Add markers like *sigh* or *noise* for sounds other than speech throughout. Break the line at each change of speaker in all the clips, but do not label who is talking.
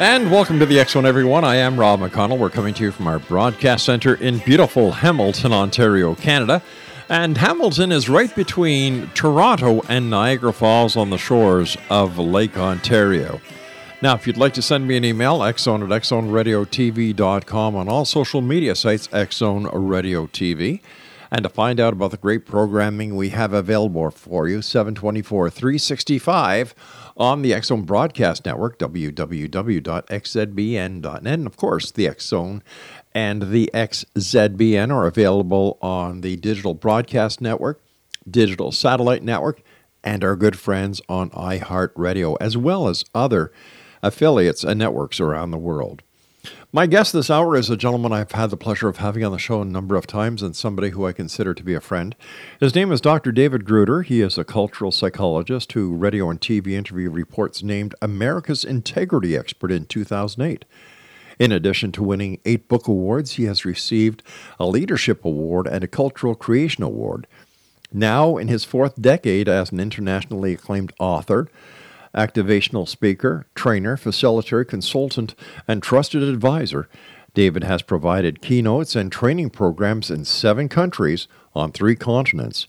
And welcome to the X Zone, everyone. I am Rob McConnell. We're coming to you from our broadcast center in beautiful Hamilton, Ontario, Canada. And Hamilton is right between Toronto and Niagara Falls on the shores of Lake Ontario. Now, if you'd like to send me an email, xzone at xzoneradiotv.com on all social media sites, Xzone Radio TV. And to find out about the great programming we have available for you, 724 365 on the X Zone Broadcast Network, www.xzbn.net. And of course, the X Zone and the XZBN are available on the Digital Broadcast Network, Digital Satellite Network, and our good friends on iHeartRadio, as well as other affiliates and networks around the world. My guest this hour is a gentleman I've had the pleasure of having on the show a number of times and somebody who I consider to be a friend. His name is Dr. David Gruder. He is a cultural psychologist who radio and TV interview reports named America's Integrity Expert in 2008. In addition to winning eight book awards, he has received a Leadership Award and a Cultural Creation Award. Now, in his fourth decade as an internationally acclaimed author, activational speaker, trainer, facilitator, consultant, and trusted advisor, David has provided keynotes and training programs in seven countries on three continents.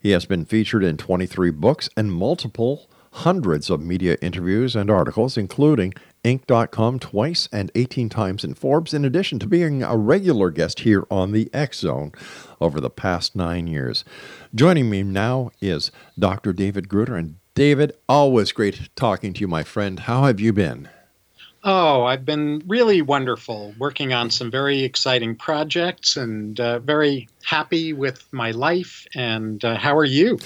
He has been featured in 23 books and multiple hundreds of media interviews and articles, including Inc.com twice and 18 times in Forbes, in addition to being a regular guest here on the X Zone over the past nine years. Joining me now is Dr. David Gruder. And David, always great talking to you, my friend. How have you been?
Oh, I've been really wonderful working on some very exciting projects and uh, very happy with my life. And uh, how are you?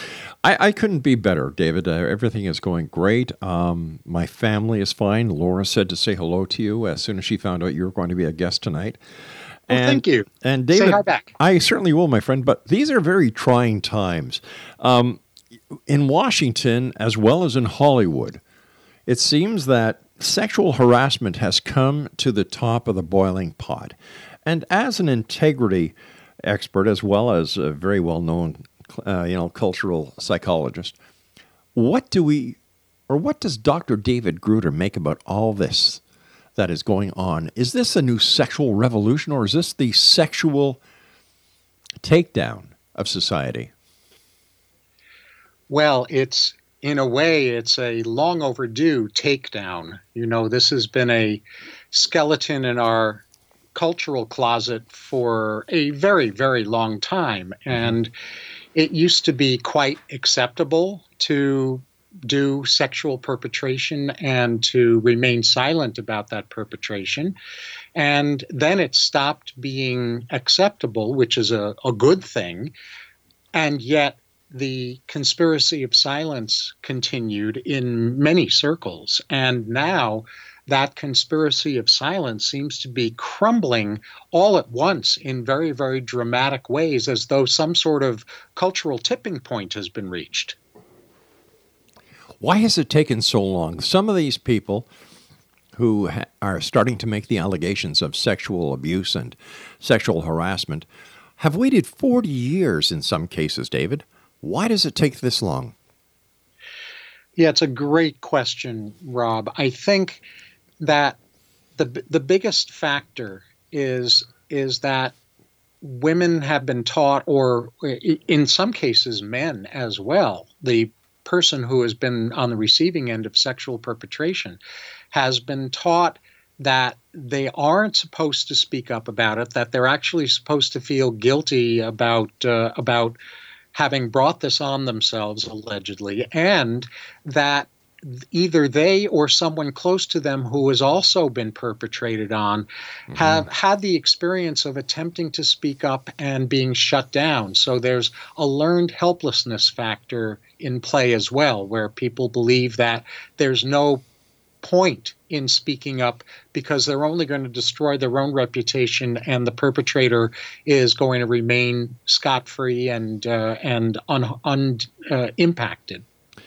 I, I couldn't be better, David. Uh, everything is going great. Um, my family is fine. Laura said to say hello to you as soon as she found out you were going to be a guest tonight.
Well, thank you.
And
Say
David,
hi back.
I certainly will, my friend. But these are very trying times. Um, in Washington, as well as in Hollywood, it seems that sexual harassment has come to the top of the boiling pot. And as an integrity expert, as well as a very well known, uh, you know, cultural psychologist, what do we, or what does Dr. David Gruder make about all this that is going on? Is this a new sexual revolution, or is this the sexual takedown of society?
Well, it's in a way, it's a long overdue takedown. You know, this has been a skeleton in our cultural closet for a very, very long time. Mm-hmm. And it used to be quite acceptable to do sexual perpetration and to remain silent about that perpetration. And then it stopped being acceptable, which is a, a good thing. And yet the conspiracy of silence continued in many circles. And now that conspiracy of silence seems to be crumbling all at once in very, very dramatic ways, as though some sort of cultural tipping point has been reached.
Why has it taken so long? Some of these people who are starting to make the allegations of sexual abuse and sexual harassment have waited 40 years in some cases, David. Why does it take this long?
Yeah, it's a great question, Rob. I think that the the biggest factor is is that women have been taught, or in some cases, men as well. The person who has been on the receiving end of sexual perpetration has been taught that they aren't supposed to speak up about it, that they're actually supposed to feel guilty about uh, about having brought this on themselves allegedly, and that either they or someone close to them who has also been perpetrated on mm-hmm. have had the experience of attempting to speak up and being shut down. So there's a learned helplessness factor in play as well, where people believe that there's no point in speaking up because they're only going to destroy their own reputation and the perpetrator is going to remain scot-free and uh, and unimpacted. Un, uh,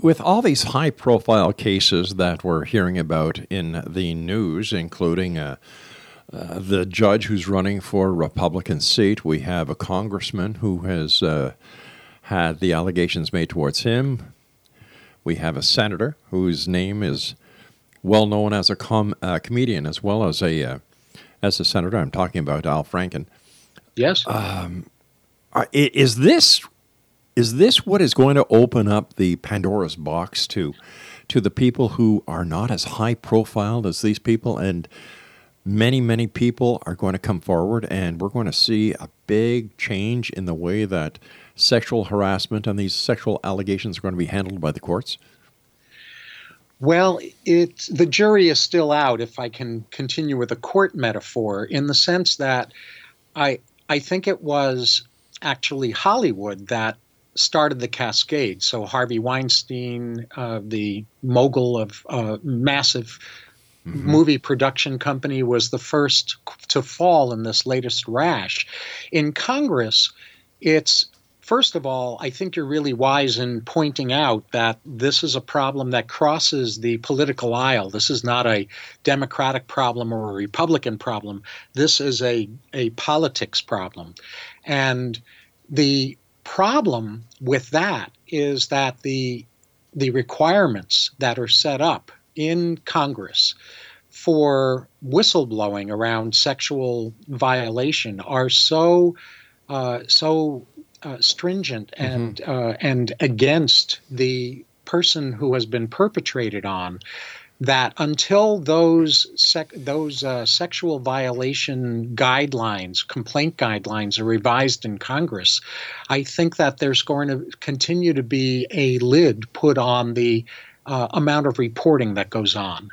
with all these high profile cases that we're hearing about in the news, including uh, uh, the judge who's running for a Republican seat, we have a congressman who has uh, had the allegations made towards him. We have a senator whose name is well known as a com- uh, comedian as well as a uh, as a senator. I'm talking about Al Franken.
Yes.
Um, is this is this what is going to open up the Pandora's box to to the people who are not as high profile as these people and many many people are going to come forward and we're going to see a big change in the way that sexual harassment and these sexual allegations are going to be handled by the courts?
Well, it the jury is still out. If I can continue with a court metaphor, in the sense that I I think it was actually Hollywood that started the cascade. So Harvey Weinstein, uh, the mogul of uh, massive mm-hmm. movie production company, was the first to fall in this latest rash. In Congress, it's First of all, I think you're really wise in pointing out that this is a problem that crosses the political aisle. This is not a Democratic problem or a Republican problem. This is a, a politics problem. And the problem with that is that the the requirements that are set up in Congress for whistleblowing around sexual violation are so uh, so uh, stringent and mm-hmm. uh, and against the person who has been perpetrated on that until those sec- those uh, sexual violation guidelines, complaint guidelines, are revised in Congress, I think that there's going to continue to be a lid put on the uh, amount of reporting that goes on.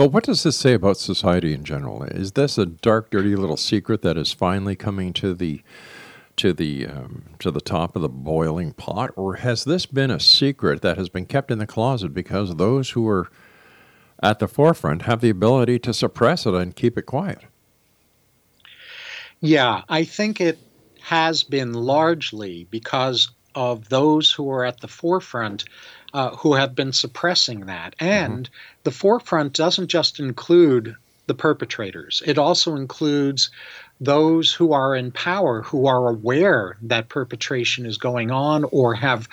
Well, what does this say about society in general? Is this a dark, dirty little secret that is finally coming to the to the um, to the top of the boiling pot, or has this been a secret that has been kept in the closet because those who are at the forefront have the ability to suppress it and keep it quiet?
Yeah, I think it has been largely because of those who are at the forefront uh, who have been suppressing that. Mm-hmm. And mm-hmm. the forefront doesn't just include the perpetrators, it also includes those who are in power who are aware that perpetration is going on or have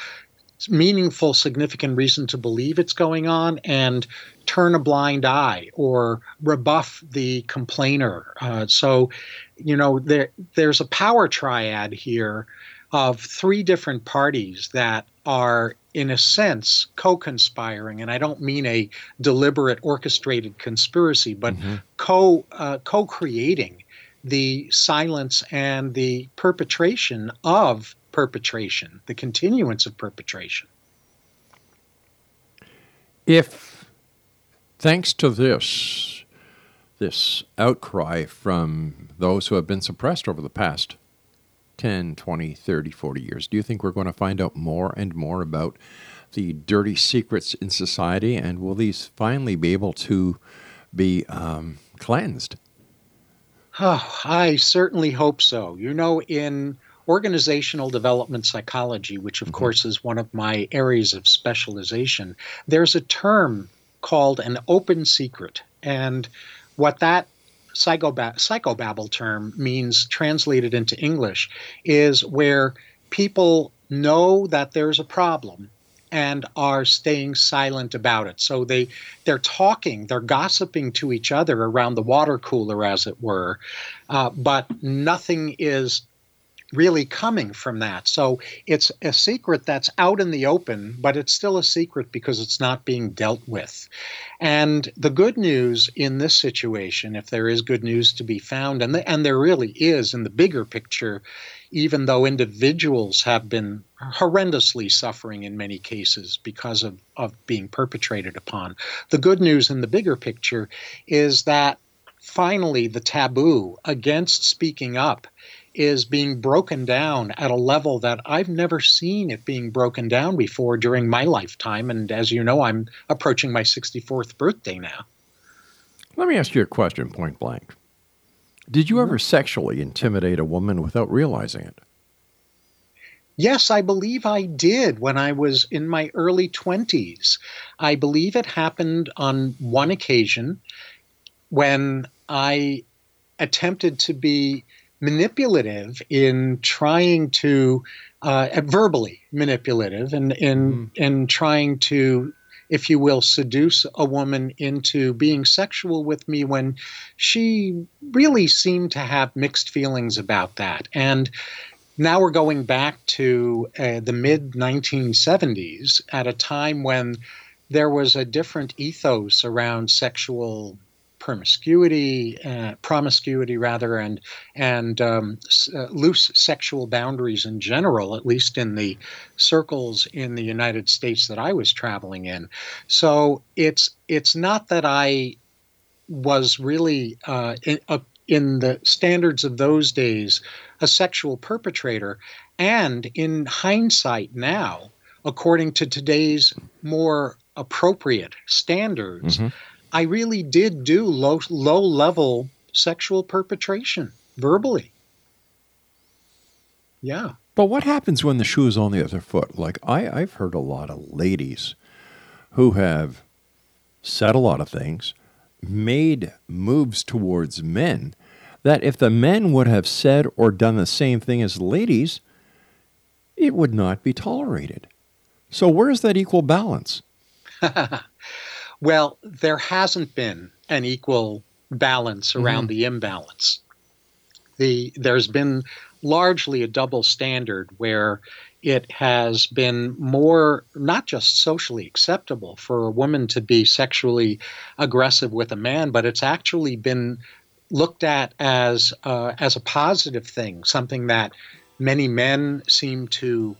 meaningful, significant reason to believe it's going on and turn a blind eye or rebuff the complainer. Uh, so, you know, there, there's a power triad here of three different parties that are in a sense, co conspiring. And I don't mean a deliberate, orchestrated conspiracy, but mm-hmm. co uh, creating the silence and the perpetration of perpetration, the continuance of perpetration.
If, thanks to this, this outcry from those who have been suppressed over the past 10, 20, 30, 40 years, do you think we're going to find out more and more about the dirty secrets in society? And will these finally be able to be um, cleansed?
Oh, I certainly hope so. You know, in organizational development psychology, which of course is one of my areas of specialization, there's a term called an open secret. And what that psychoba- psychobabble term means, translated into English, is where people know that there's a problem and are staying silent about it. So they they're talking, they're gossiping to each other around the water cooler, as it were, uh, but nothing is really coming from that. So it's a secret that's out in the open, but it's still a secret because it's not being dealt with. And the good news in this situation, if there is good news to be found, and, the, and there really is in the bigger picture, even though individuals have been horrendously suffering in many cases because of, of being perpetrated upon, the good news in the bigger picture is that finally the taboo against speaking up is being broken down at a level that I've never seen it being broken down before during my lifetime. And as you know, I'm approaching my 64th birthday now.
Let me ask you a question point blank. Did you ever sexually intimidate a woman without realizing it?
Yes, I believe I did when I was in my early 20s. I believe it happened on one occasion when I attempted to be manipulative in trying to uh, verbally manipulative and in in trying to if you will seduce a woman into being sexual with me when she really seemed to have mixed feelings about that. And now we're going back to uh, the mid 1970s at a time when there was a different ethos around sexual promiscuity, uh, promiscuity rather, and and um, uh, loose sexual boundaries in general, at least in the circles in the United States that I was traveling in. So it's it's not that I was really uh, in, in the standards of those days a sexual perpetrator, and in hindsight now, according to today's more appropriate standards. I really did do low low level sexual perpetration verbally. Yeah.
But what happens when the shoe is on the other foot? Like I, I've heard a lot of ladies who have said a lot of things, made moves towards men that if the men would have said or done the same thing as ladies, it would not be tolerated. So where's that equal balance? *laughs*
Well, there hasn't been an equal balance around the imbalance. The there's been largely a double standard where it has been more not just socially acceptable for a woman to be sexually aggressive with a man, but it's actually been looked at as uh, as a positive thing, something that many men seem to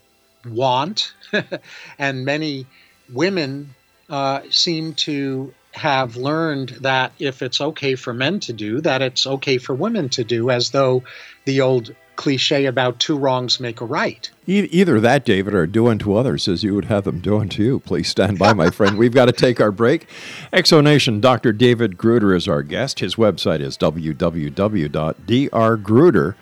want, *laughs* and many women uh, seem to have learned that if it's okay for men to do, that it's okay for women to do, as though the old cliche about two wrongs make a right.
Either that, David, or do unto others as you would have them do unto you. Please stand by, my friend. We've got to take our break. X Zone Nation, Dr. David Gruder is our guest. His website is www.drgruder.com.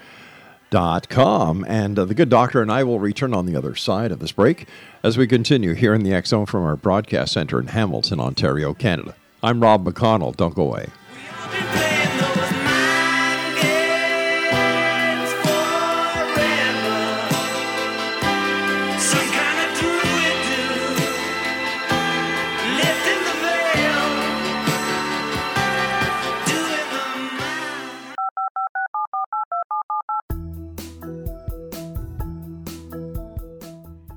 And uh, the good doctor and I will return on the other side of this break as we continue here in the Zone from our broadcast center in Hamilton, Ontario, Canada. I'm Rob McConnell. Don't go away.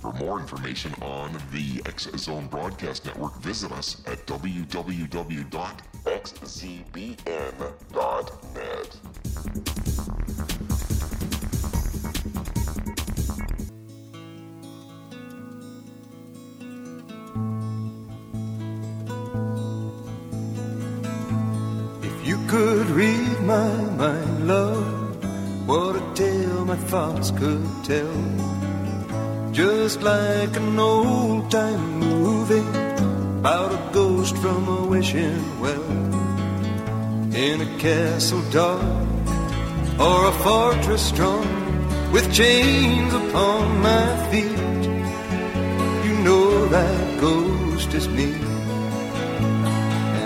For more information on the X Zone Broadcast Network, visit us at www.xzbn.net.
If you could read my mind, love, what a tale my thoughts could tell. Just like an old time movie about a ghost from a wishing well. In a castle dark or a fortress strong with chains upon my feet. You know that ghost is me.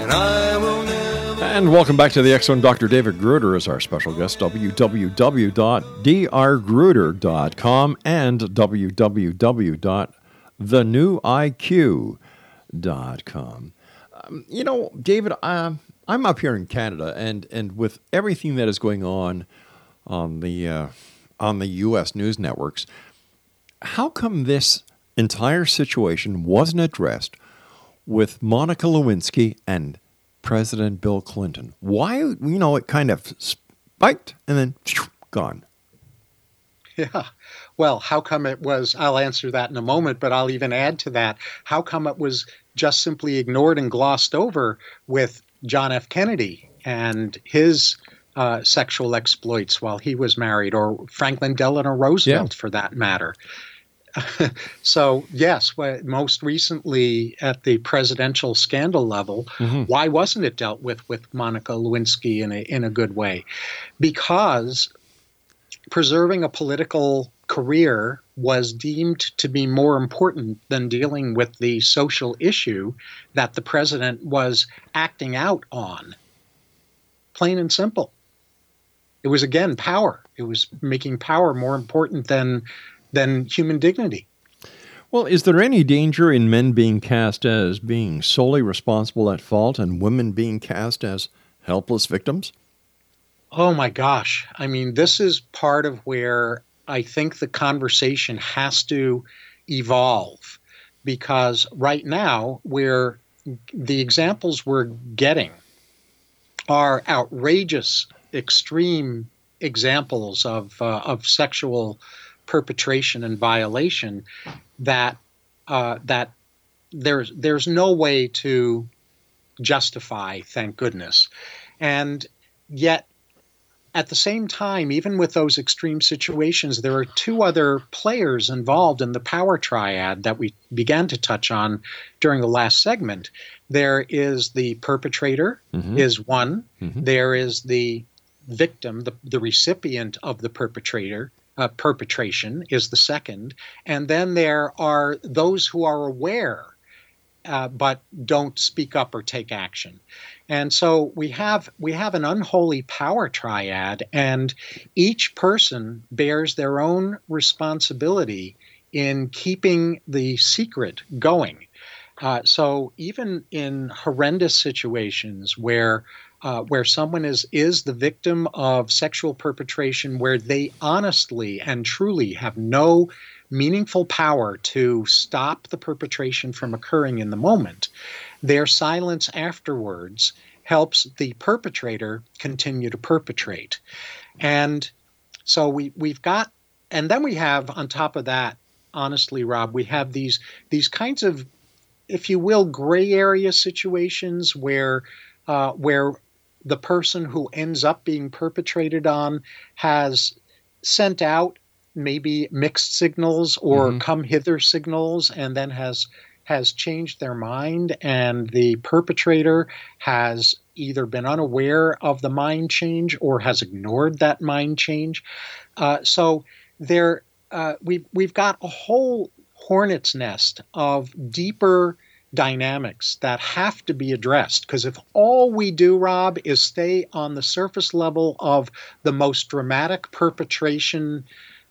And I will never.
And welcome back to the X Zone. Dr. David Gruder is our special guest. www.drgruder.com and www.thenewiq.com. Um, you know, David, um, I'm up here in Canada, and, and with everything that is going on on the uh, on the U.S. news networks, how come this entire situation wasn't addressed with Monica Lewinsky and President Bill Clinton? Why, you know, it kind of spiked and then gone.
Yeah. Well, how come it was? I'll answer that in a moment, but I'll even add to that. How come it was just simply ignored and glossed over with John F. Kennedy and his uh, sexual exploits while he was married, or Franklin Delano Roosevelt for that matter? *laughs* so, yes, most recently at the presidential scandal level, mm-hmm. why wasn't it dealt with with Monica Lewinsky in a, in a good way? Because preserving a political career was deemed to be more important than dealing with the social issue that the president was acting out on. Plain and simple. It was again power. It was making power more important than than human dignity.
Well, is there any danger in men being cast as being solely responsible at fault and women being cast as helpless victims?
Oh my gosh. I mean, this is part of where I think the conversation has to evolve because right now we're the examples we're getting are outrageous, extreme examples of uh, of sexual perpetration and violation that uh, that there's there's no way to justify. Thank goodness, and yet at the same time, even with those extreme situations, there are two other players involved in the power triad that we began to touch on during the last segment. There is the perpetrator, is one. There is the victim, the, the recipient of the perpetrator, uh, perpetration is the second. And then there are those who are aware uh, but don't speak up or take action. And so we have we have an unholy power triad, and each person bears their own responsibility in keeping the secret going. Uh, so even in horrendous situations where uh, where someone is is the victim of sexual perpetration, where they honestly and truly have no meaningful power to stop the perpetration from occurring in the moment, their silence afterwards helps the perpetrator continue to perpetrate. And so we, we've got and then we have on top of that, honestly, Rob, we have these these kinds of, if you will, gray area situations where uh, where the person who ends up being perpetrated on has sent out maybe mixed signals or mm-hmm. come hither signals and then has has changed their mind and the perpetrator has either been unaware of the mind change or has ignored that mind change uh, so there uh, we, we've got a whole hornet's nest of deeper dynamics that have to be addressed. Because if all we do, Rob, is stay on the surface level of the most dramatic perpetration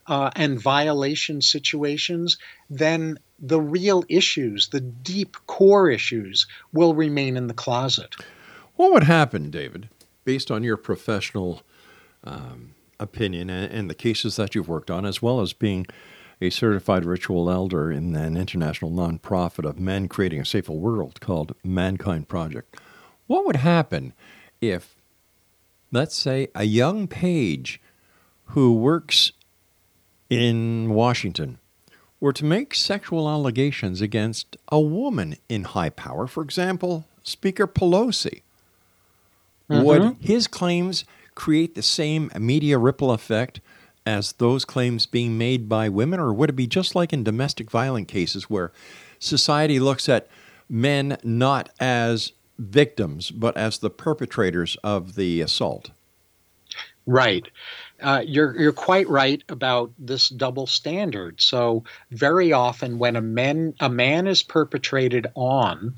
uh, and violation situations, then the real issues, the deep core issues, will remain in the closet.
What would happen, David, based on your professional um, opinion and, and the cases that you've worked on, as well as being a certified ritual elder in an international nonprofit of men creating a safer world called Mankind Project. What would happen if, let's say, a young page who works in Washington were to make sexual allegations against a woman in high power, for example, Speaker Pelosi? Mm-hmm. Would his claims create the same media ripple effect as those claims being made by women, or would it be just like in domestic violence cases where society looks at men not as victims, but as the perpetrators of the assault?
Right. Uh, you're you're quite right about this double standard. So very often, when a man a man is perpetrated on,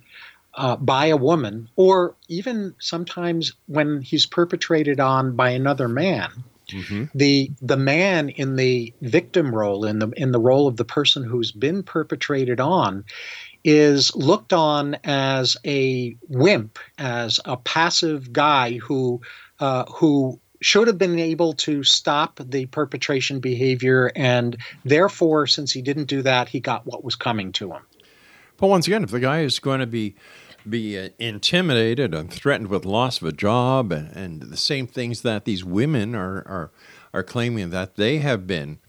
uh, by a woman, or even sometimes when he's perpetrated on by another man. Mm-hmm. The the man in the victim role, in the in the role of the person who's been perpetrated on, is looked on as a wimp, as a passive guy who uh, who should have been able to stop the perpetration behavior, and therefore, since he didn't do that, he got what was coming to him.
But once again, if the guy is going to be be uh, intimidated and threatened with loss of a job and, and the same things that these women are, are, are claiming that they have been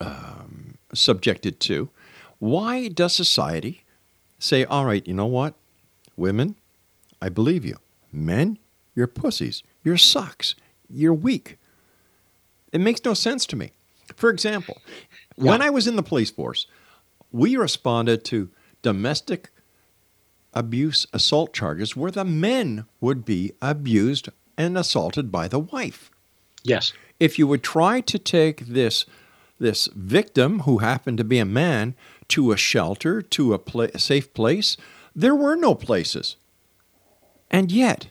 um, subjected to. Why does society say, all right, you know what? Women, I believe you. Men, you're pussies. You're sucks. You're weak. It makes no sense to me. For example, yeah. when I was in the police force, we responded to domestic abuse assault charges where the men would be abused and assaulted by the wife.
Yes.
If you would try to take this this victim who happened to be a man to a shelter, to a, pla- safe place, there were no places. And yet,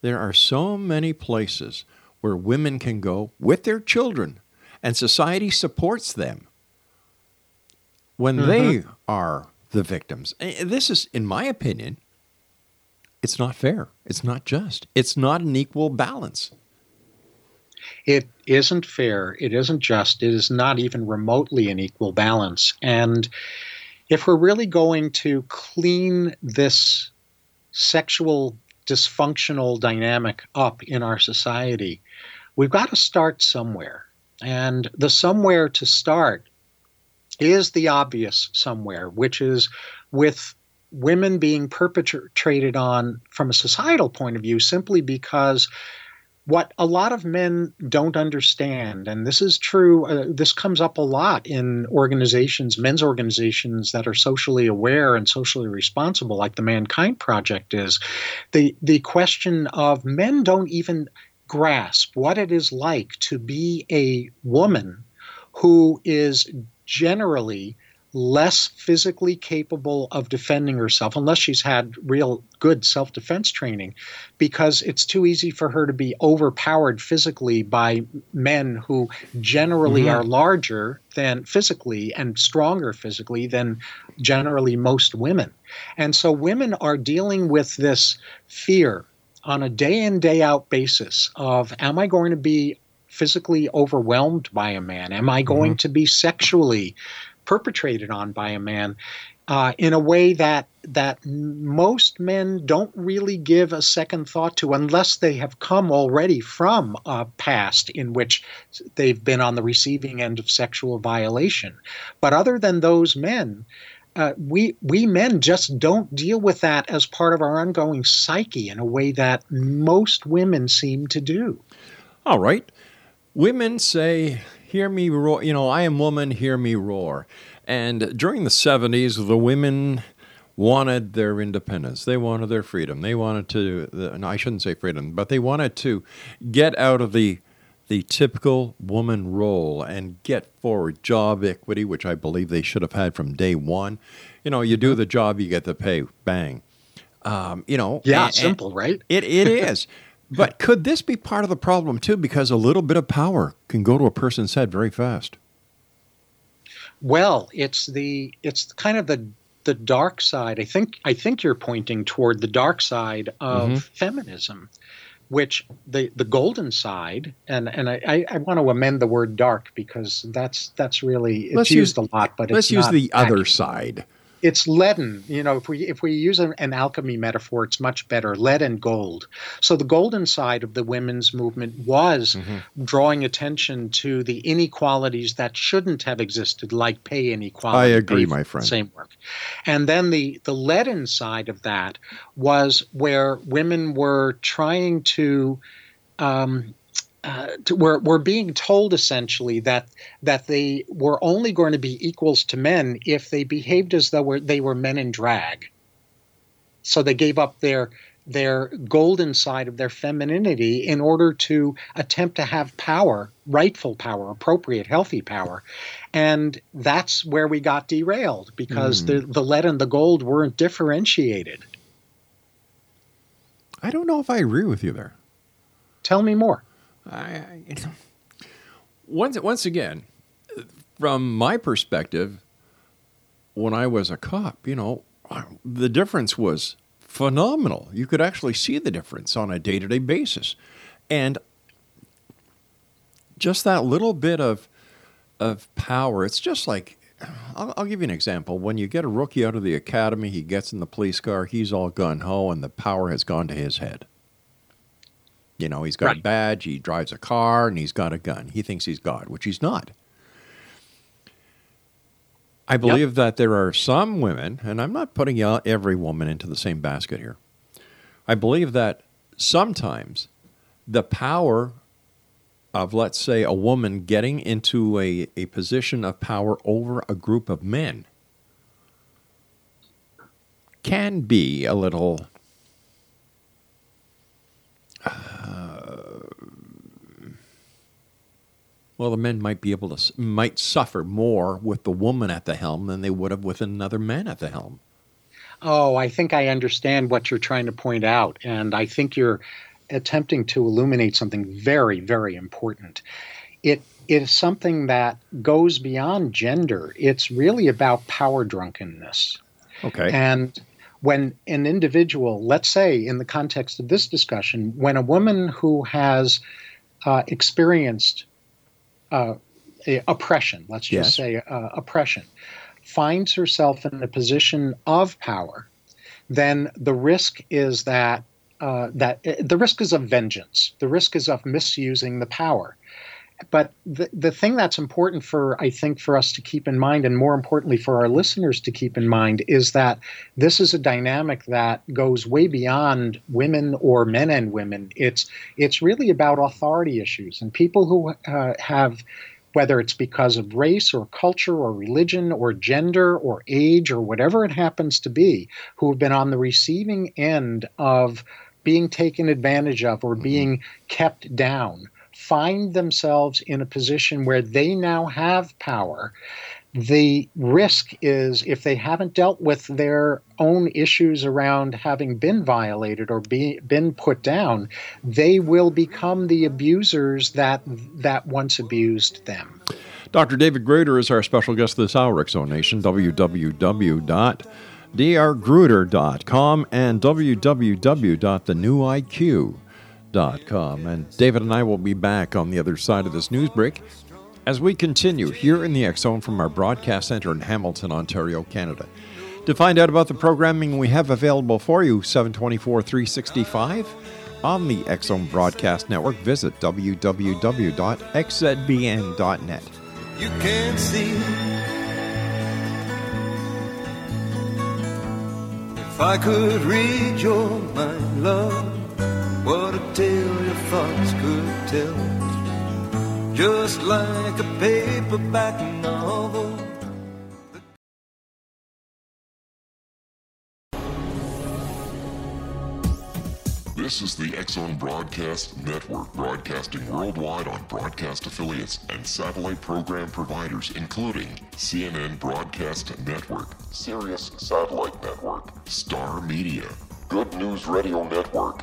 there are so many places where women can go with their children and society supports them when mm-hmm. they are the victims. This is, in my opinion, it's not fair. It's not just. It's not an equal balance.
It isn't fair. It isn't just. It is not even remotely an equal balance. And if we're really going to clean this sexual dysfunctional dynamic up in our society, we've got to start somewhere. And the somewhere to start is the obvious somewhere, which is with women being perpetrated on from a societal point of view simply because what a lot of men don't understand, and this is true, uh, this comes up a lot in organizations, men's organizations that are socially aware and socially responsible, like the Mankind Project is, the, the question of men don't even grasp what it is like to be a woman who is generally less physically capable of defending herself unless she's had real good self defense training because it's too easy for her to be overpowered physically by men who generally mm-hmm. are larger than physically and stronger physically than generally most women. And so women are dealing with this fear on a day in, day out basis of am I going to be physically overwhelmed by a man? Am I going mm-hmm. to be sexually perpetrated on by a man? uh, in a way that that most men don't really give a second thought to unless they have come already from a past in which they've been on the receiving end of sexual violation. But other than those men, uh, we we men just don't deal with that as part of our ongoing psyche in a way that most women seem to do.
All right, women say, "Hear me roar." You know, I am woman. Hear me roar. And during the '70s, the women wanted their independence. They wanted their freedom. They wanted to. No, I shouldn't say freedom, but they wanted to get out of the the typical woman role and get forward job equity, which I believe they should have had from day one. You know, you do the job, you get the pay, bang. Um, you know,
yeah, and, simple,
and
right?
It it is. *laughs* but could this be part of the problem too? Because a little bit of power can go to a person's head very fast.
Well, it's the it's kind of the the dark side. I think I think you're pointing toward the dark side of mm-hmm. feminism which the the golden side and and I, I want to amend the word dark because that's that's really it's let's used use, a lot but
let's use the accurate. other side
it's leaden. You know, if we if we use an, an, alchemy metaphor, it's much better. Lead and gold. So the golden side of the women's movement was mm-hmm. drawing attention to the inequalities that shouldn't have existed, like pay inequality. I
agree, my friend.
Same work. And then the the leaden side of that was where women were trying to um, uh, to, we're, we're being told essentially that that they were only going to be equals to men if they behaved as though they were men in drag. So they gave up their their golden side of their femininity in order to attempt to have power, rightful power, appropriate, healthy power. And that's where we got derailed because mm. the, the lead and the gold weren't differentiated.
I don't know if I agree with you there.
Tell me more.
I, once once again, from my perspective, when I was a cop, you know, the difference was phenomenal. You could actually see the difference on a day to day basis, and just that little bit of of power. It's just like I'll, I'll, give you an example. When you get a rookie out of the academy, he gets in the police car, he's all gun ho, and the power has gone to his head. You know, he's got right. a badge, he drives a car, and he's got a gun. He thinks he's God, which he's not. I believe yep. that there are some women, and I'm not putting every woman into the same basket here. I believe that sometimes the power of, let's say, a woman getting into a, a position of power over a group of men can be a little well, the men might be able to might suffer more with the woman at the helm than they would have with another man at the helm.
Oh, I think I understand what you're trying to point out, and I think you're attempting to illuminate something very, very important. It is something that goes beyond gender. It's really about power drunkenness.
Okay.
And when an individual, let's say in the context of this discussion, when a woman who has uh, experienced uh, oppression, let's just yes. say uh, oppression, finds herself in a position of power, then the risk is that uh, that uh, the risk is of vengeance. The risk is of misusing the power. But the, the thing that's important for, I think, for us to keep in mind, and more importantly for our listeners to keep in mind, is that this is a dynamic that goes way beyond women or men and women. It's it's really about authority issues and people who uh, have whether it's because of race or culture or religion or gender or age or whatever it happens to be, who have been on the receiving end of being taken advantage of or being kept down find themselves in a position where they now have power, the risk is if they haven't dealt with their own issues around having been violated or be, been put down, they will become the abusers that that once abused them.
Dr. David Gruder is our special guest this hour, X Zone Nation. www.drgruder.com and www.thenewiq.com and David and I will be back on the other side of this news break as we continue here in the Zone from our broadcast center in Hamilton, Ontario, Canada. To find out about the programming we have available for you 724 365 on the Zone Broadcast Network, visit www.xzbn.net.
you can't see. If I could read your mind, love, what a tale your thoughts could tell. Just like a paperback novel.
This is the X Zone Broadcast Network, broadcasting worldwide on broadcast affiliates and satellite program providers, including CNN Broadcast Network, Sirius Satellite Network, Star Media, Good News Radio Network,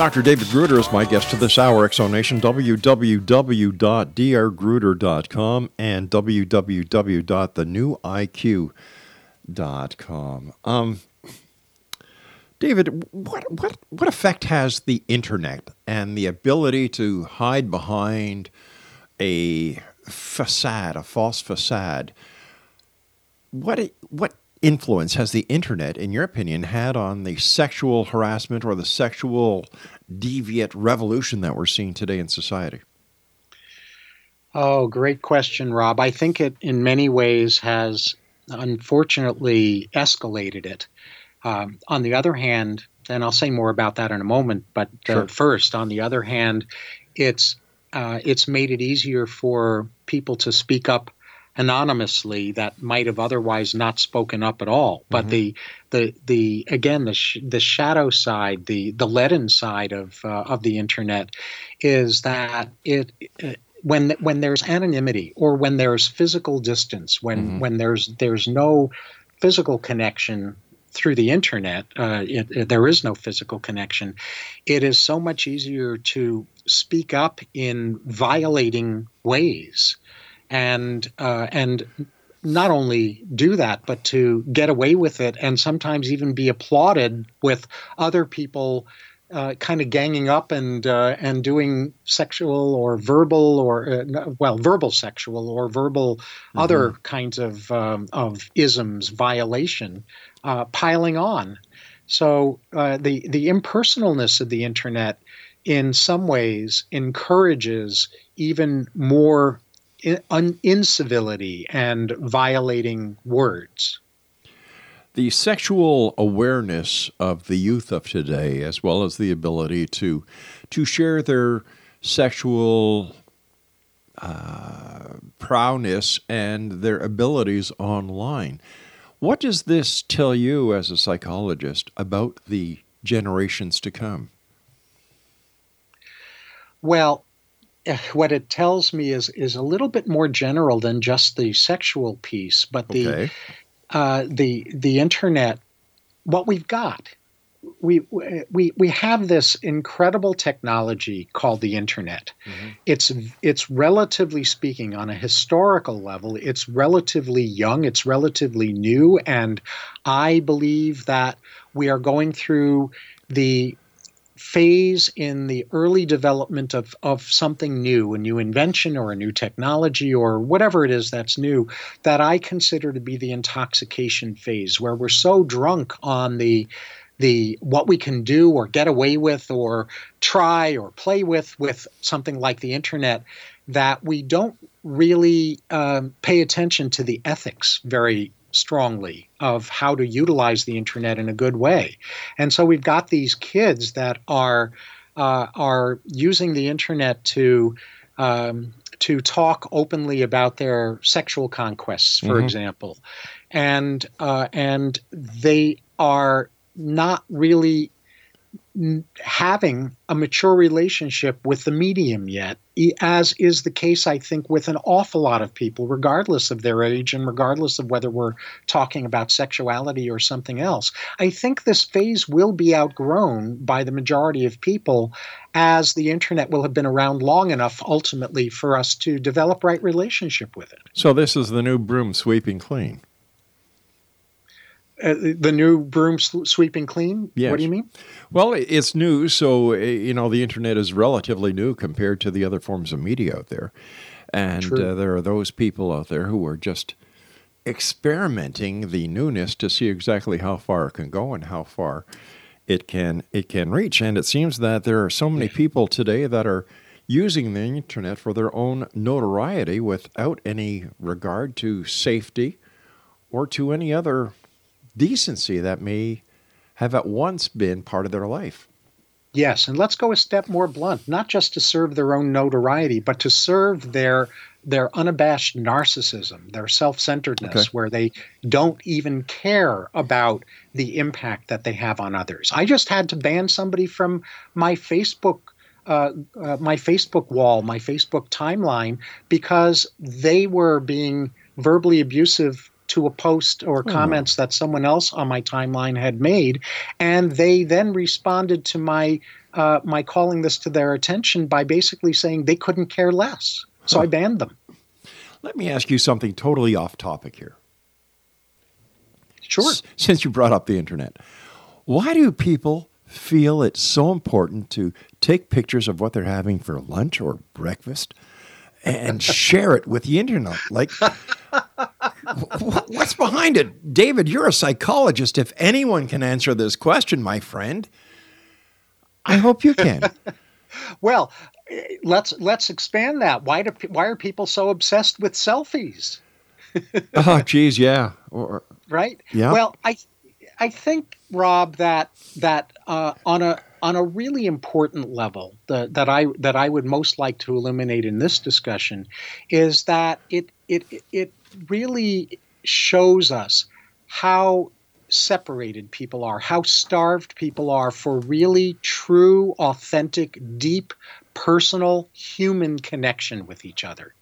Dr. David Gruder is my guest to this hour, X Zone Nation, www.drgruder.com and www.thenewiq.com. Um, David, what, what, what effect has the internet and the ability to hide behind a facade, a false facade, what what influence has the internet, in your opinion, had on the sexual harassment or the sexual deviant revolution that we're seeing today in society?
Oh, great question, Rob. I think it in many ways has unfortunately escalated it. Um, on the other hand, and I'll say more about that in a moment, but uh,
Sure.
first, on the other hand, it's uh, it's made it easier for people to speak up anonymously that might have otherwise not spoken up at all. But the the the again the sh- the shadow side, the the leaden side of uh, of the internet is that it. uh, when when there's anonymity or when there's physical distance, when when there's there's no physical connection through the internet, uh, it, it- there is no physical connection. It is so much easier to speak up in violating ways, and uh, and not only do that, but to get away with it, and sometimes even be applauded with other people. Uh, kind of ganging up and uh, and doing sexual or verbal or uh, well verbal sexual or verbal other kinds of um, of isms violation uh, piling on. So uh, the the impersonalness of the internet, in some ways, encourages even more incivility and violating words.
The sexual awareness of the youth of today, as well as the ability to to share their sexual uh, prowess and their abilities online. What does this tell you as a psychologist about the generations to come?
Well, what it tells me is is a little bit more general than just the sexual piece, but the
Okay.
uh, the the internet. What we've got, we we we have this incredible technology called the internet. It's it's relatively speaking on a historical level, it's relatively young, it's relatively new, and I believe that we are going through the phase in the early development of, of something new, a new invention or a new technology or whatever it is that's new, that I consider to be the intoxication phase, where we're so drunk on the the what we can do or get away with or try or play with with something like the internet that we don't really um, pay attention to the ethics very strongly of how to utilize the internet in a good way. And so we've got these kids that are uh, are using the internet to um, to talk openly about their sexual conquests, for
Mhm.
example, and uh, and they are not really having a mature relationship with the medium yet, as is the case, I think, with an awful lot of people, regardless of their age and regardless of whether we're talking about sexuality or something else. I think this phase will be outgrown by the majority of people as the internet will have been around long enough ultimately for us to develop right relationship with it.
So this is the new broom sweeping clean.
Uh, the new broom sweeping clean?
Yes.
What do you mean?
Well, it's new, so uh, you know the internet is relatively new compared to the other forms of media out there, and uh, there are those people out there who are just experimenting the newness to see exactly how far it can go and how far it can it can reach. And it seems that there are so many people today that are using the internet for their own notoriety without any regard to safety or to any other decency that may have at once been part of their life.
Yes, and let's go a step more blunt, not just to serve their own notoriety, but to serve their their unabashed narcissism, their self-centeredness
Okay.
where they don't even care about the impact that they have on others. I just had to ban somebody from my Facebook uh, uh, my Facebook wall, my Facebook timeline, because they were being verbally abusive to a post or comments that someone else on my timeline had made, and they then responded to my uh, my calling this to their attention by basically saying they couldn't care less. So I banned them.
Let me ask you something totally off topic here.
Sure.
S- Since you brought up the internet, why do people feel it's so important to take pictures of what they're having for lunch or breakfast and share it with the internet? Like, wh- what's behind it? David, you're a psychologist. If anyone can answer this question, my friend, I hope you can. *laughs*
Well, let's let's expand that. Why do why are people so obsessed with selfies? *laughs*
oh, geez, yeah. Or,
right?
Yeah.
Well, I I think Rob that that uh, on a on a really important level the, that I that I would most like to illuminate in this discussion is that it it it really shows us how separated people are, how starved people are for really true, authentic, deep, personal human connection with each other.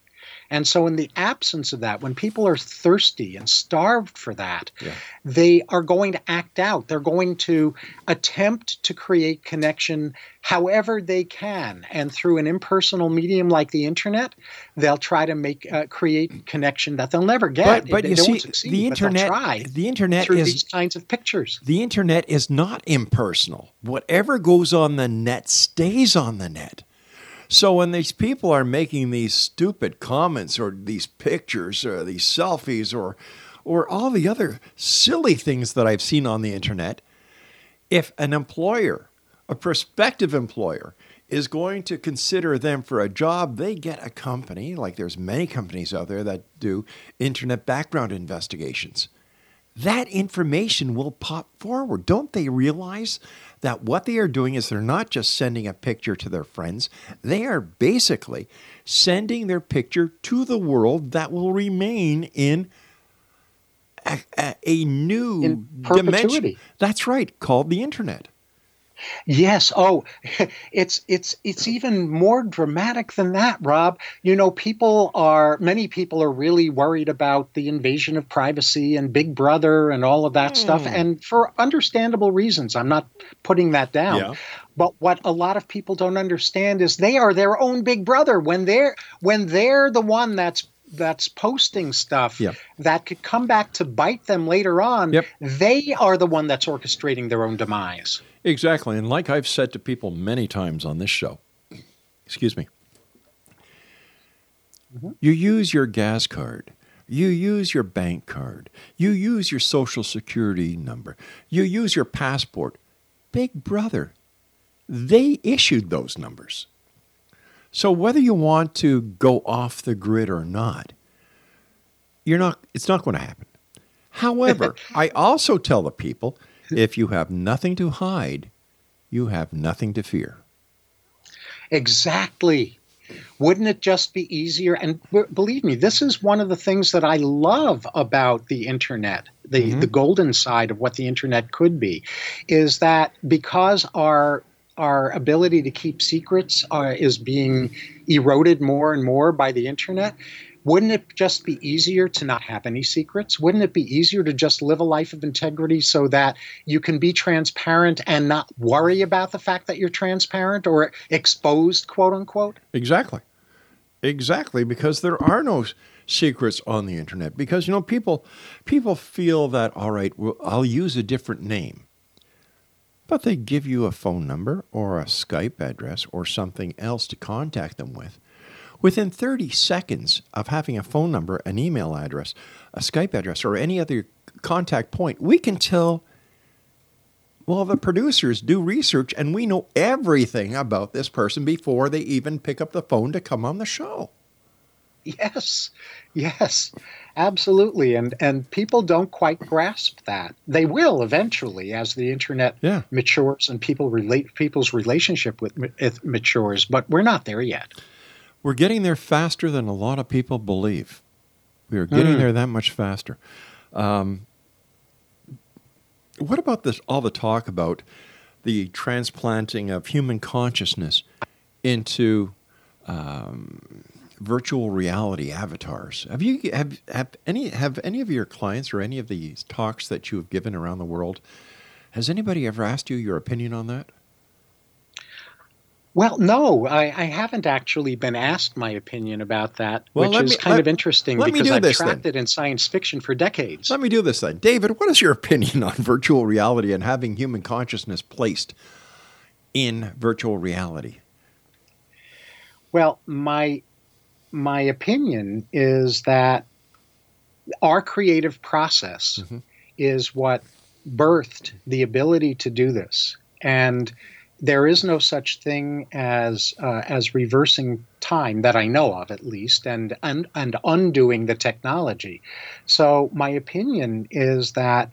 And so, in the absence of that, when people are thirsty and starved for that,
Yeah.
they are going to act out. They're going to attempt to create connection however they can. And through an impersonal medium like the internet, they'll try to make uh, create connection that they'll never get.
but but
they,
you
they
see,
succeed,
the internet, the internet
through
is
these kinds of pictures.
The internet is not impersonal. Whatever goes on the net stays on the net. So when these people are making these stupid comments or these pictures or these selfies or or all the other silly things that I've seen on the internet, if an employer, a prospective employer, is going to consider them for a job, they get a company, like there's many companies out there that do internet background investigations that information will pop forward. Don't they realize that what they are doing is they're not just sending a picture to their friends, they are basically sending their picture to the world that will remain in a, a, a new dimension. That's right, called the internet.
Yes. Oh, *laughs* it's it's it's even more dramatic than that, Rob. You know, people are many people are really worried about the invasion of privacy and Big Brother and all of that stuff, hmm. and for understandable reasons. I'm not putting that down.
Yeah.
But what a lot of people don't understand is they are their own Big Brother when they're when they're the one that's that's posting stuff
Yep.
that could come back to bite them later on.
Yep.
They are the one that's orchestrating their own demise.
Exactly. And like I've said to people many times on this show, excuse me, mm-hmm. you use your gas card, you use your bank card, you use your social security number, you use your passport. Big brother, they issued those numbers. So whether you want to go off the grid or not, you're not it's not going to happen. However, *laughs* I also tell the people *laughs* if you have nothing to hide, you have nothing to fear.
Exactly. Wouldn't it just be easier? And b- believe me, this is one of the things that I love about the internet, the, the golden side of what the internet could be, is that because our our ability to keep secrets uh, is being eroded more and more by the internet. Wouldn't it just be easier to not have any secrets? Wouldn't it be easier to just live a life of integrity so that you can be transparent and not worry about the fact that you're transparent or exposed, quote unquote?
Exactly. Exactly, because there are no secrets on the internet. Because you know, people people feel that all right, well, I'll use a different name. But they give you a phone number or a Skype address or something else to contact them with. Within 30 seconds of having a phone number, an email address, a Skype address, or any other contact point, we can tell well, the producers do research and we know everything about this person before they even pick up the phone to come on the show.
Yes, yes, absolutely. And and people don't quite grasp that. They will eventually as the internet
Yeah.
matures and people relate people's relationship with it matures. But we're not there yet.
We're getting there faster than a lot of people believe. We are getting
Mm.
there that much faster. Um, what about this? All the talk about the transplanting of human consciousness into um, virtual reality avatars. Have you have have any have any of your clients or any of these talks that you have given around the world? Has anybody ever asked you your opinion on that?
Well, no, I, I haven't actually been asked my opinion about that,
Well,
which is
me-
kind
let-
of interesting because I've tracked
then.
it in science fiction for decades.
Let me do this then. David, what is your *laughs* opinion on virtual reality and having human consciousness placed in virtual reality?
Well, my my opinion is that our creative process
Mhm.
is what birthed the ability to do this, and there is no such thing as uh, as reversing time that I know of, at least, and, and and undoing the technology. So my opinion is that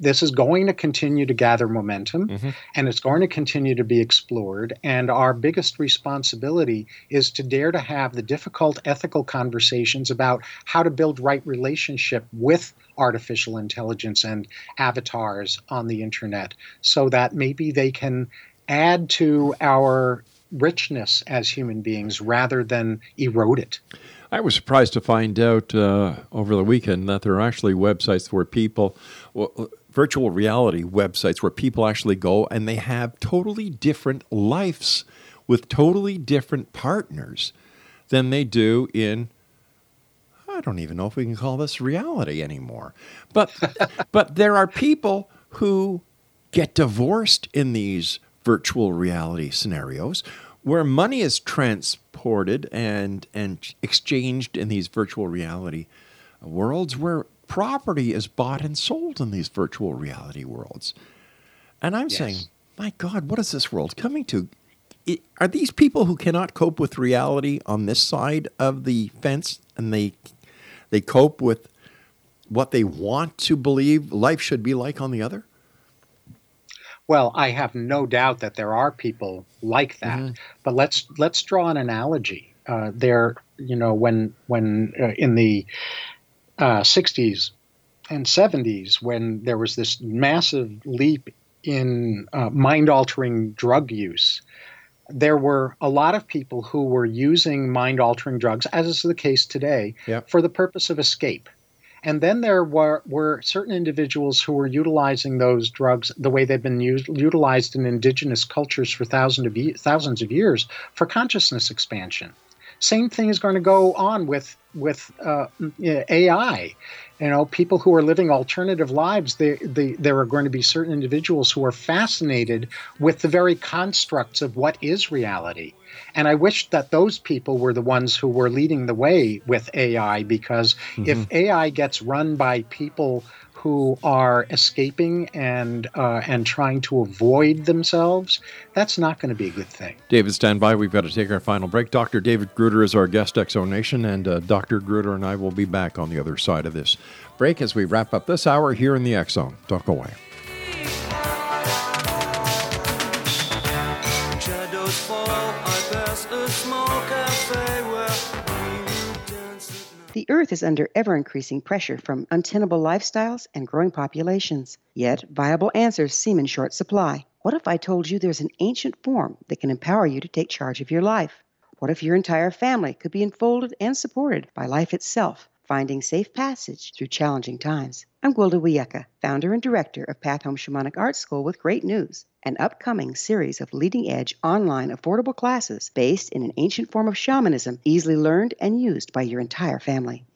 this is going to continue to gather momentum
Mhm.
and it's going to continue to be explored. And our biggest responsibility is to dare to have the difficult ethical conversations about how to build right relationship with artificial intelligence and avatars on the internet so that maybe they can add to our richness as human beings rather than erode it.
I was surprised to find out uh, over the weekend that there are actually websites where people, well, virtual reality websites where people actually go and they have totally different lives with totally different partners than they do in. I don't even know if we can call this reality anymore. But *laughs* but there are people who get divorced in these virtual reality scenarios where money is transported and and exchanged in these virtual reality worlds where property is bought and sold in these virtual reality worlds. And I'm
Yes.
saying, my God, what is this world coming to? I- Are these people who cannot cope with reality on this side of the fence and they they cope with what they want to believe life should be like on the other?
Well, I have no doubt that there are people like that. But let's let's draw an analogy. Uh, there, you know, when when uh, in the uh, '60s, and 70s when there was this massive leap in uh, mind altering drug use, there were a lot of people who were using mind altering drugs, as is the case today,
Yep.
for the purpose of escape. And then there were, were certain individuals who were utilizing those drugs the way they've been used, utilized in indigenous cultures for thousands of, thousands of years for consciousness expansion. Same thing is going to go on with with uh, AI. You know, people who are living alternative lives. They, they, there are going to be certain individuals who are fascinated with the very constructs of what is reality. And I wish that those people were the ones who were leading the way with AI because if AI gets run by people who are escaping and uh, and trying to avoid themselves, that's not going to be a good thing.
David, stand by. We've got to take our final break. Dr. David Gruder is our guest, X Zone Nation, and uh, Dr. Gruder and I will be back on the other side of this break as we wrap up this hour here in the Zone. Don't go away.
The Earth is under ever increasing pressure from untenable lifestyles and growing populations. Yet, viable answers seem in short supply. What if I told you there's an ancient form that can empower you to take charge of your life? What if your entire family could be enfolded and supported by life itself, finding safe passage through challenging times? I'm Gwilda Wiyaka, founder and director of Path Home Shamanic Art School with great news an upcoming series of leading edge online affordable classes based in an ancient form of shamanism easily learned and used by your entire family.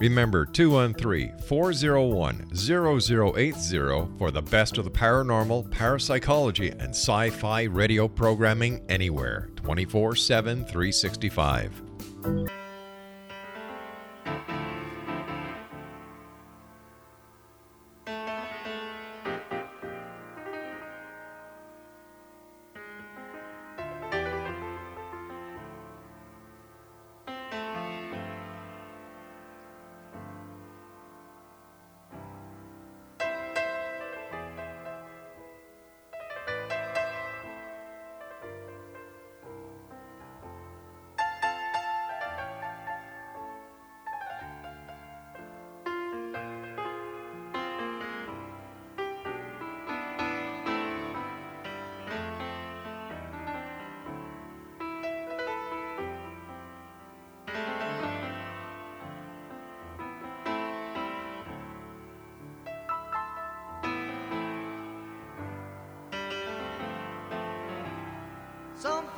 Remember 213 401 0080 for the best of the paranormal, parapsychology, and sci fi radio programming anywhere 24 7 365.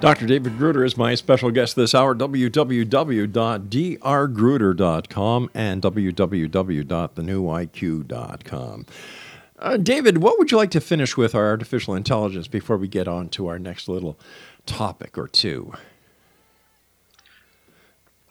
Dr. David Gruder is my special guest this hour. www.drgruder.com and www.thenewiq.com. Uh, David, what would you like to finish with our artificial intelligence before we get on to our next little topic or two?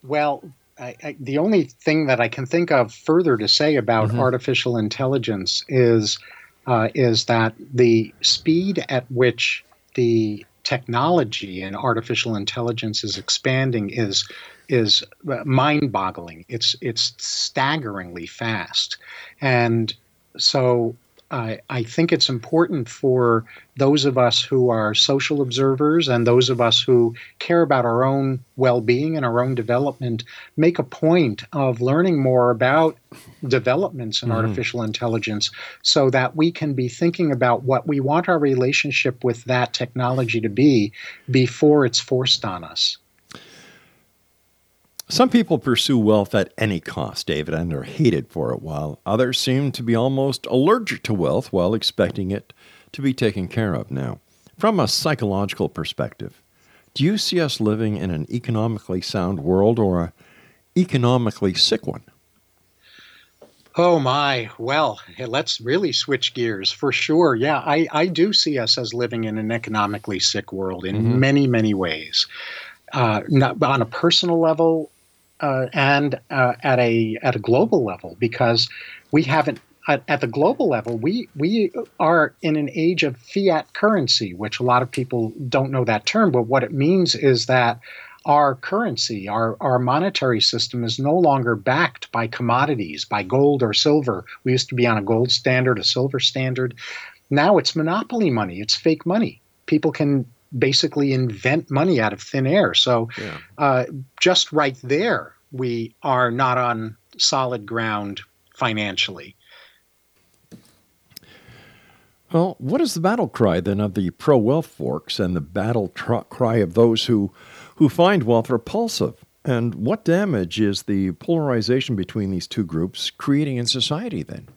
Well, I, I, the only thing that I can think of further to say about mm-hmm. artificial intelligence is uh, is that the speed at which the technology and artificial intelligence is expanding is is mind-boggling. It's it's staggeringly fast, and so I, I think it's important for those of us who are social observers and those of us who care about our own well being and our own development make a point of learning more about developments in mm-hmm. artificial intelligence so that we can be thinking about what we want our relationship with that technology to be before it's forced on us.
Some people pursue wealth at any cost, David, and are hated for it, while others seem to be almost allergic to wealth while expecting it to be taken care of now. From a psychological perspective, do you see us living in an economically sound world or an economically sick one?
Oh my, well, let's really switch gears for sure. Yeah, I, I do see us as living in an economically sick world in mm-hmm. many, many ways. Uh, not, on a personal level, uh, and uh, at a at a global level because we haven't at, at, the global level we we are in an age of fiat currency which a lot of people don't know that term but what it means is that our currency our our monetary system is no longer backed by commodities by gold or silver. We used to be on a gold standard a silver standard. Now it's monopoly money. It's fake money. People can basically invent money out of thin air. So, yeah. uh, just right there, we are not on solid ground financially.
Well, what is the battle cry then of the pro wealth forks and the battle tr- cry of those who, who find wealth repulsive? And what damage is the polarization between these two groups creating in society then?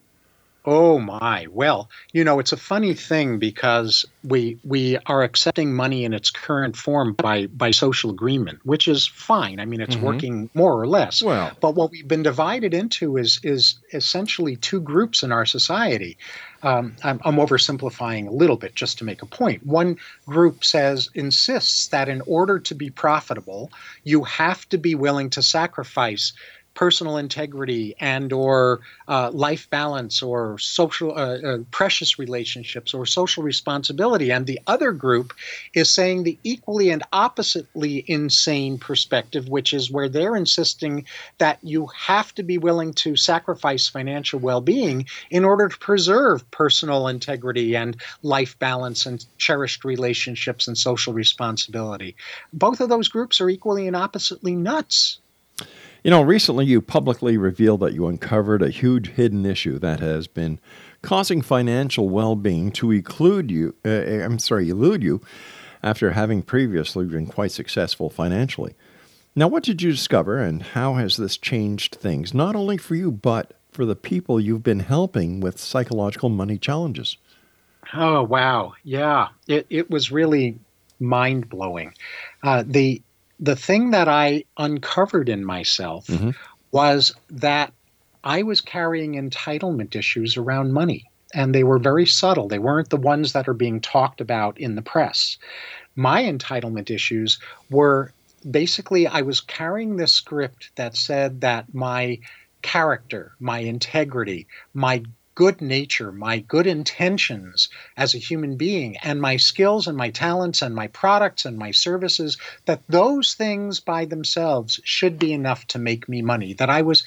Oh my. Well, you know, it's a funny thing because we we are accepting money in its current form by by social agreement, which is fine. I mean, it's mm-hmm. working more or less. Well, but what we've been divided into is is essentially two groups in our society. Um, I'm, I'm oversimplifying a little bit just to make a point. One group says insists that in order to be profitable, you have to be willing to sacrifice personal integrity and or uh, life balance or social uh, uh, precious relationships or social responsibility. And the other group is saying the equally and oppositely insane perspective which is where they're insisting that you have to be willing to sacrifice financial well-being in order to preserve personal integrity and life balance and cherished relationships and social responsibility. Both of those groups are equally and oppositely nuts
you know, recently you publicly revealed that you uncovered a huge hidden issue that has been causing financial well-being to elude you. Uh, I'm sorry, elude you after having previously been quite successful financially. Now, what did you discover, and how has this changed things, not only for you but for the people you've been helping with psychological money challenges?
Oh wow, yeah, it it was really mind blowing. Uh, the the thing that I uncovered in myself mm-hmm. was that I was carrying entitlement issues around money. And they were very subtle. They weren't the ones that are being talked about in the press. My entitlement issues were basically I was carrying this script that said that my character, my integrity, my good nature, my good intentions as a human being, and my skills and my talents and my products and my services, that those things by themselves should be enough to make me money, that I was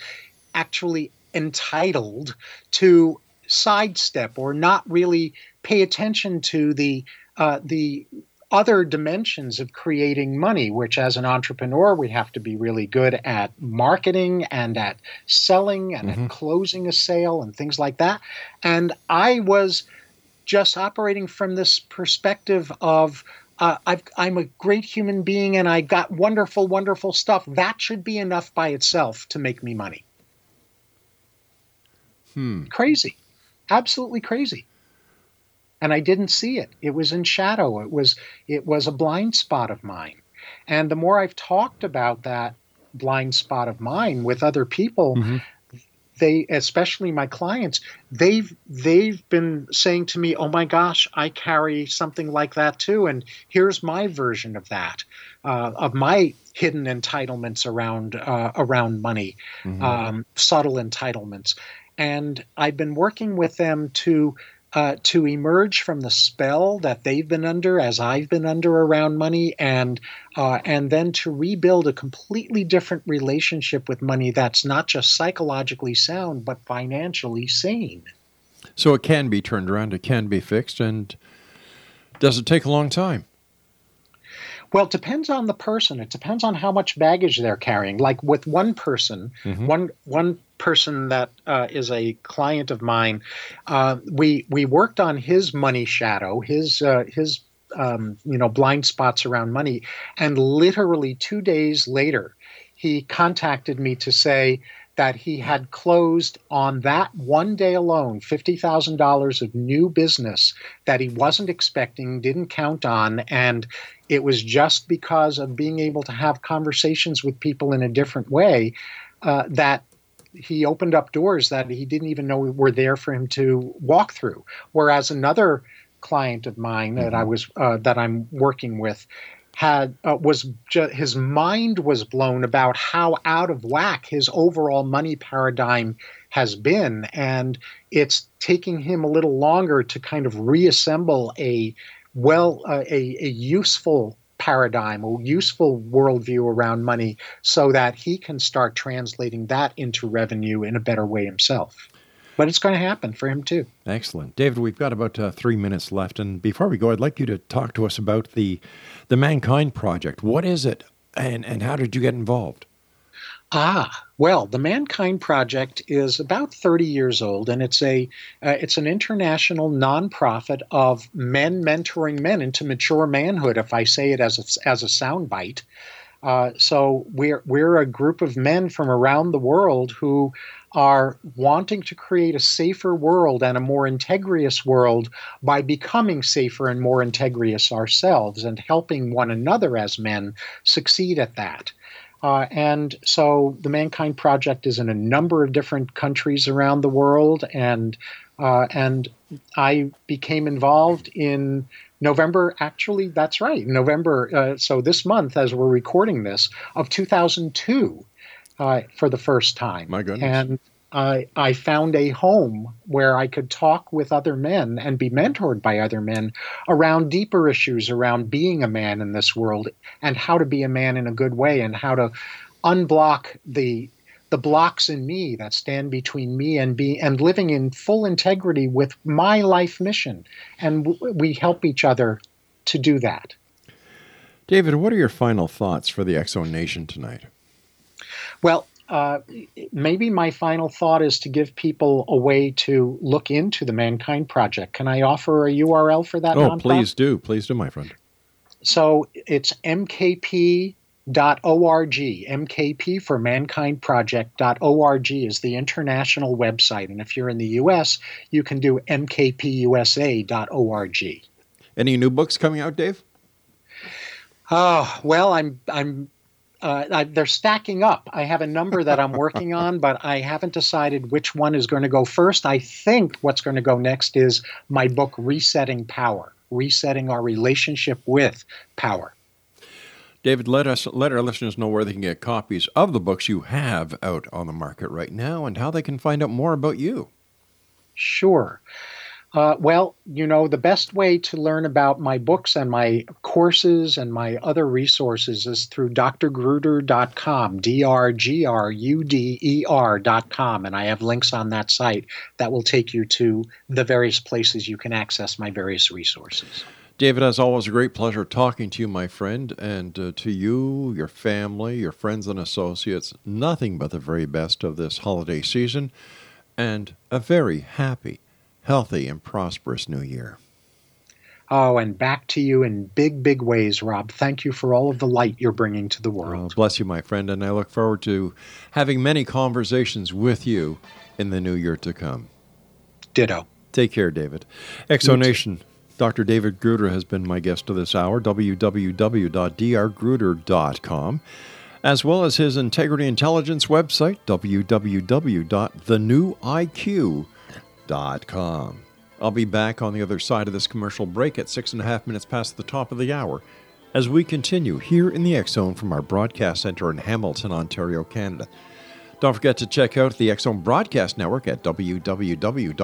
actually entitled to sidestep or not really pay attention to the uh, the other dimensions of creating money, which as an entrepreneur, we have to be really good at marketing and at selling and mm-hmm. at closing a sale and things like that. And I was just operating from this perspective of, uh, i am a great human being and I got wonderful, wonderful stuff. That should be enough by itself to make me money.
Hmm.
Crazy. Absolutely crazy. And I didn't see it. It was in shadow. It was it was a blind spot of mine. And the more I've talked about that blind spot of mine with other people,
Mm-hmm.
they especially my clients they've they've been saying to me oh my gosh i carry something like that too and here's my version of that uh, of my hidden entitlements around uh, around money um, subtle entitlements and i've been working with them to uh, to emerge from the spell that they've been under, as I've been under around money, and uh, and then to rebuild a completely different relationship with money that's not just psychologically sound but financially sane.
So it can be turned around, it can be fixed, and does it take a long time?
Well, it depends on the person. It depends on how much baggage they're carrying. Like with one person, one one person that uh, is a client of mine, uh, we we worked on his money shadow, his uh, his um, you know blind spots around money, and literally two days later, he contacted me to say that he had closed on that one day alone $50,000 of new business that he wasn't expecting, didn't count on, and it was just because of being able to have conversations with people in a different way uh, that he opened up doors that he didn't even know were there for him to walk through. Whereas another client of mine that I was uh, that I'm working with had uh, was ju- his mind was blown about how out of whack his overall money paradigm has been, and it's taking him a little longer to kind of reassemble a well uh, a, a useful paradigm, a useful worldview around money, so that he can start translating that into revenue in a better way himself. But it's going to happen for him too.
Excellent. David, we've got about uh, three minutes left. And before we go, I'd like you to talk to us about the, the Mankind Project. What is it, and, and how did you get involved?
Ah, well, the Mankind Project is about 30 years old, and it's a uh, it's an international nonprofit of men mentoring men into mature manhood. If I say it as a, as a soundbite, uh, so we're we're a group of men from around the world who are wanting to create a safer world and a more integrious world by becoming safer and more integrious ourselves and helping one another as men succeed at that. Uh, and so the Mankind Project is in a number of different countries around the world, and uh, and I became involved in November. Actually, that's right, November. Uh, so this month, as we're recording this, of 2002, uh, for the first time.
My goodness.
And I I found a home where I could talk with other men and be mentored by other men around deeper issues around being a man in this world and how to be a man in a good way and how to unblock the the blocks in me that stand between me and be and living in full integrity with my life mission and w- we help each other to do that
David, what are your final thoughts for the X Zone Nation tonight?
Well, uh, maybe my final thought is to give people a way to look into the Mankind Project. Can I offer a URL for that?
Oh,
nonprofit?
please do. Please do, my friend.
So it's mkp.org. MKP for Mankind Project.org is the international website. And if you're in the US, you can do mkpusa.org.
Any new books coming out, Dave?
Oh, well, I'm I'm uh, I, they're stacking up. I have a number that I'm working *laughs* on, but I haven't decided which one is going to go first. I think what's going to go next is my book, Resetting Power, resetting our relationship with power.
David, let us let our listeners know where they can get copies of the books you have out on the market right now and how they can find out more about you.
Sure. Uh, well, you know, the best way to learn about my books and my courses and my other resources is through drgruder.com, D R G R U D E R.com. And I have links on that site that will take you to the various places you can access my various resources.
David, as always, a great pleasure talking to you, my friend, and uh, to you, your family, your friends and associates. Nothing but the very best of this holiday season, and a very happy, healthy, and prosperous new year.
Oh, and back to you in big, big ways, Rob. Thank you for all of the light you're bringing to the
Well,
world.
bless you, my friend, and I look forward to having many conversations with you in the new year to come.
Ditto.
Take care, David. X Zone Nation, Dr. David Gruder has been my guest of this hour, www.drgruder.com, as well as his Integrity Intelligence website, www.thenewiq.com. I'll be back on the other side of this commercial break at six and a half minutes past the top of the hour as we continue here in the X Zone from our broadcast center in Hamilton, Ontario, Canada. Don't forget to check out the X Zone Broadcast Network at www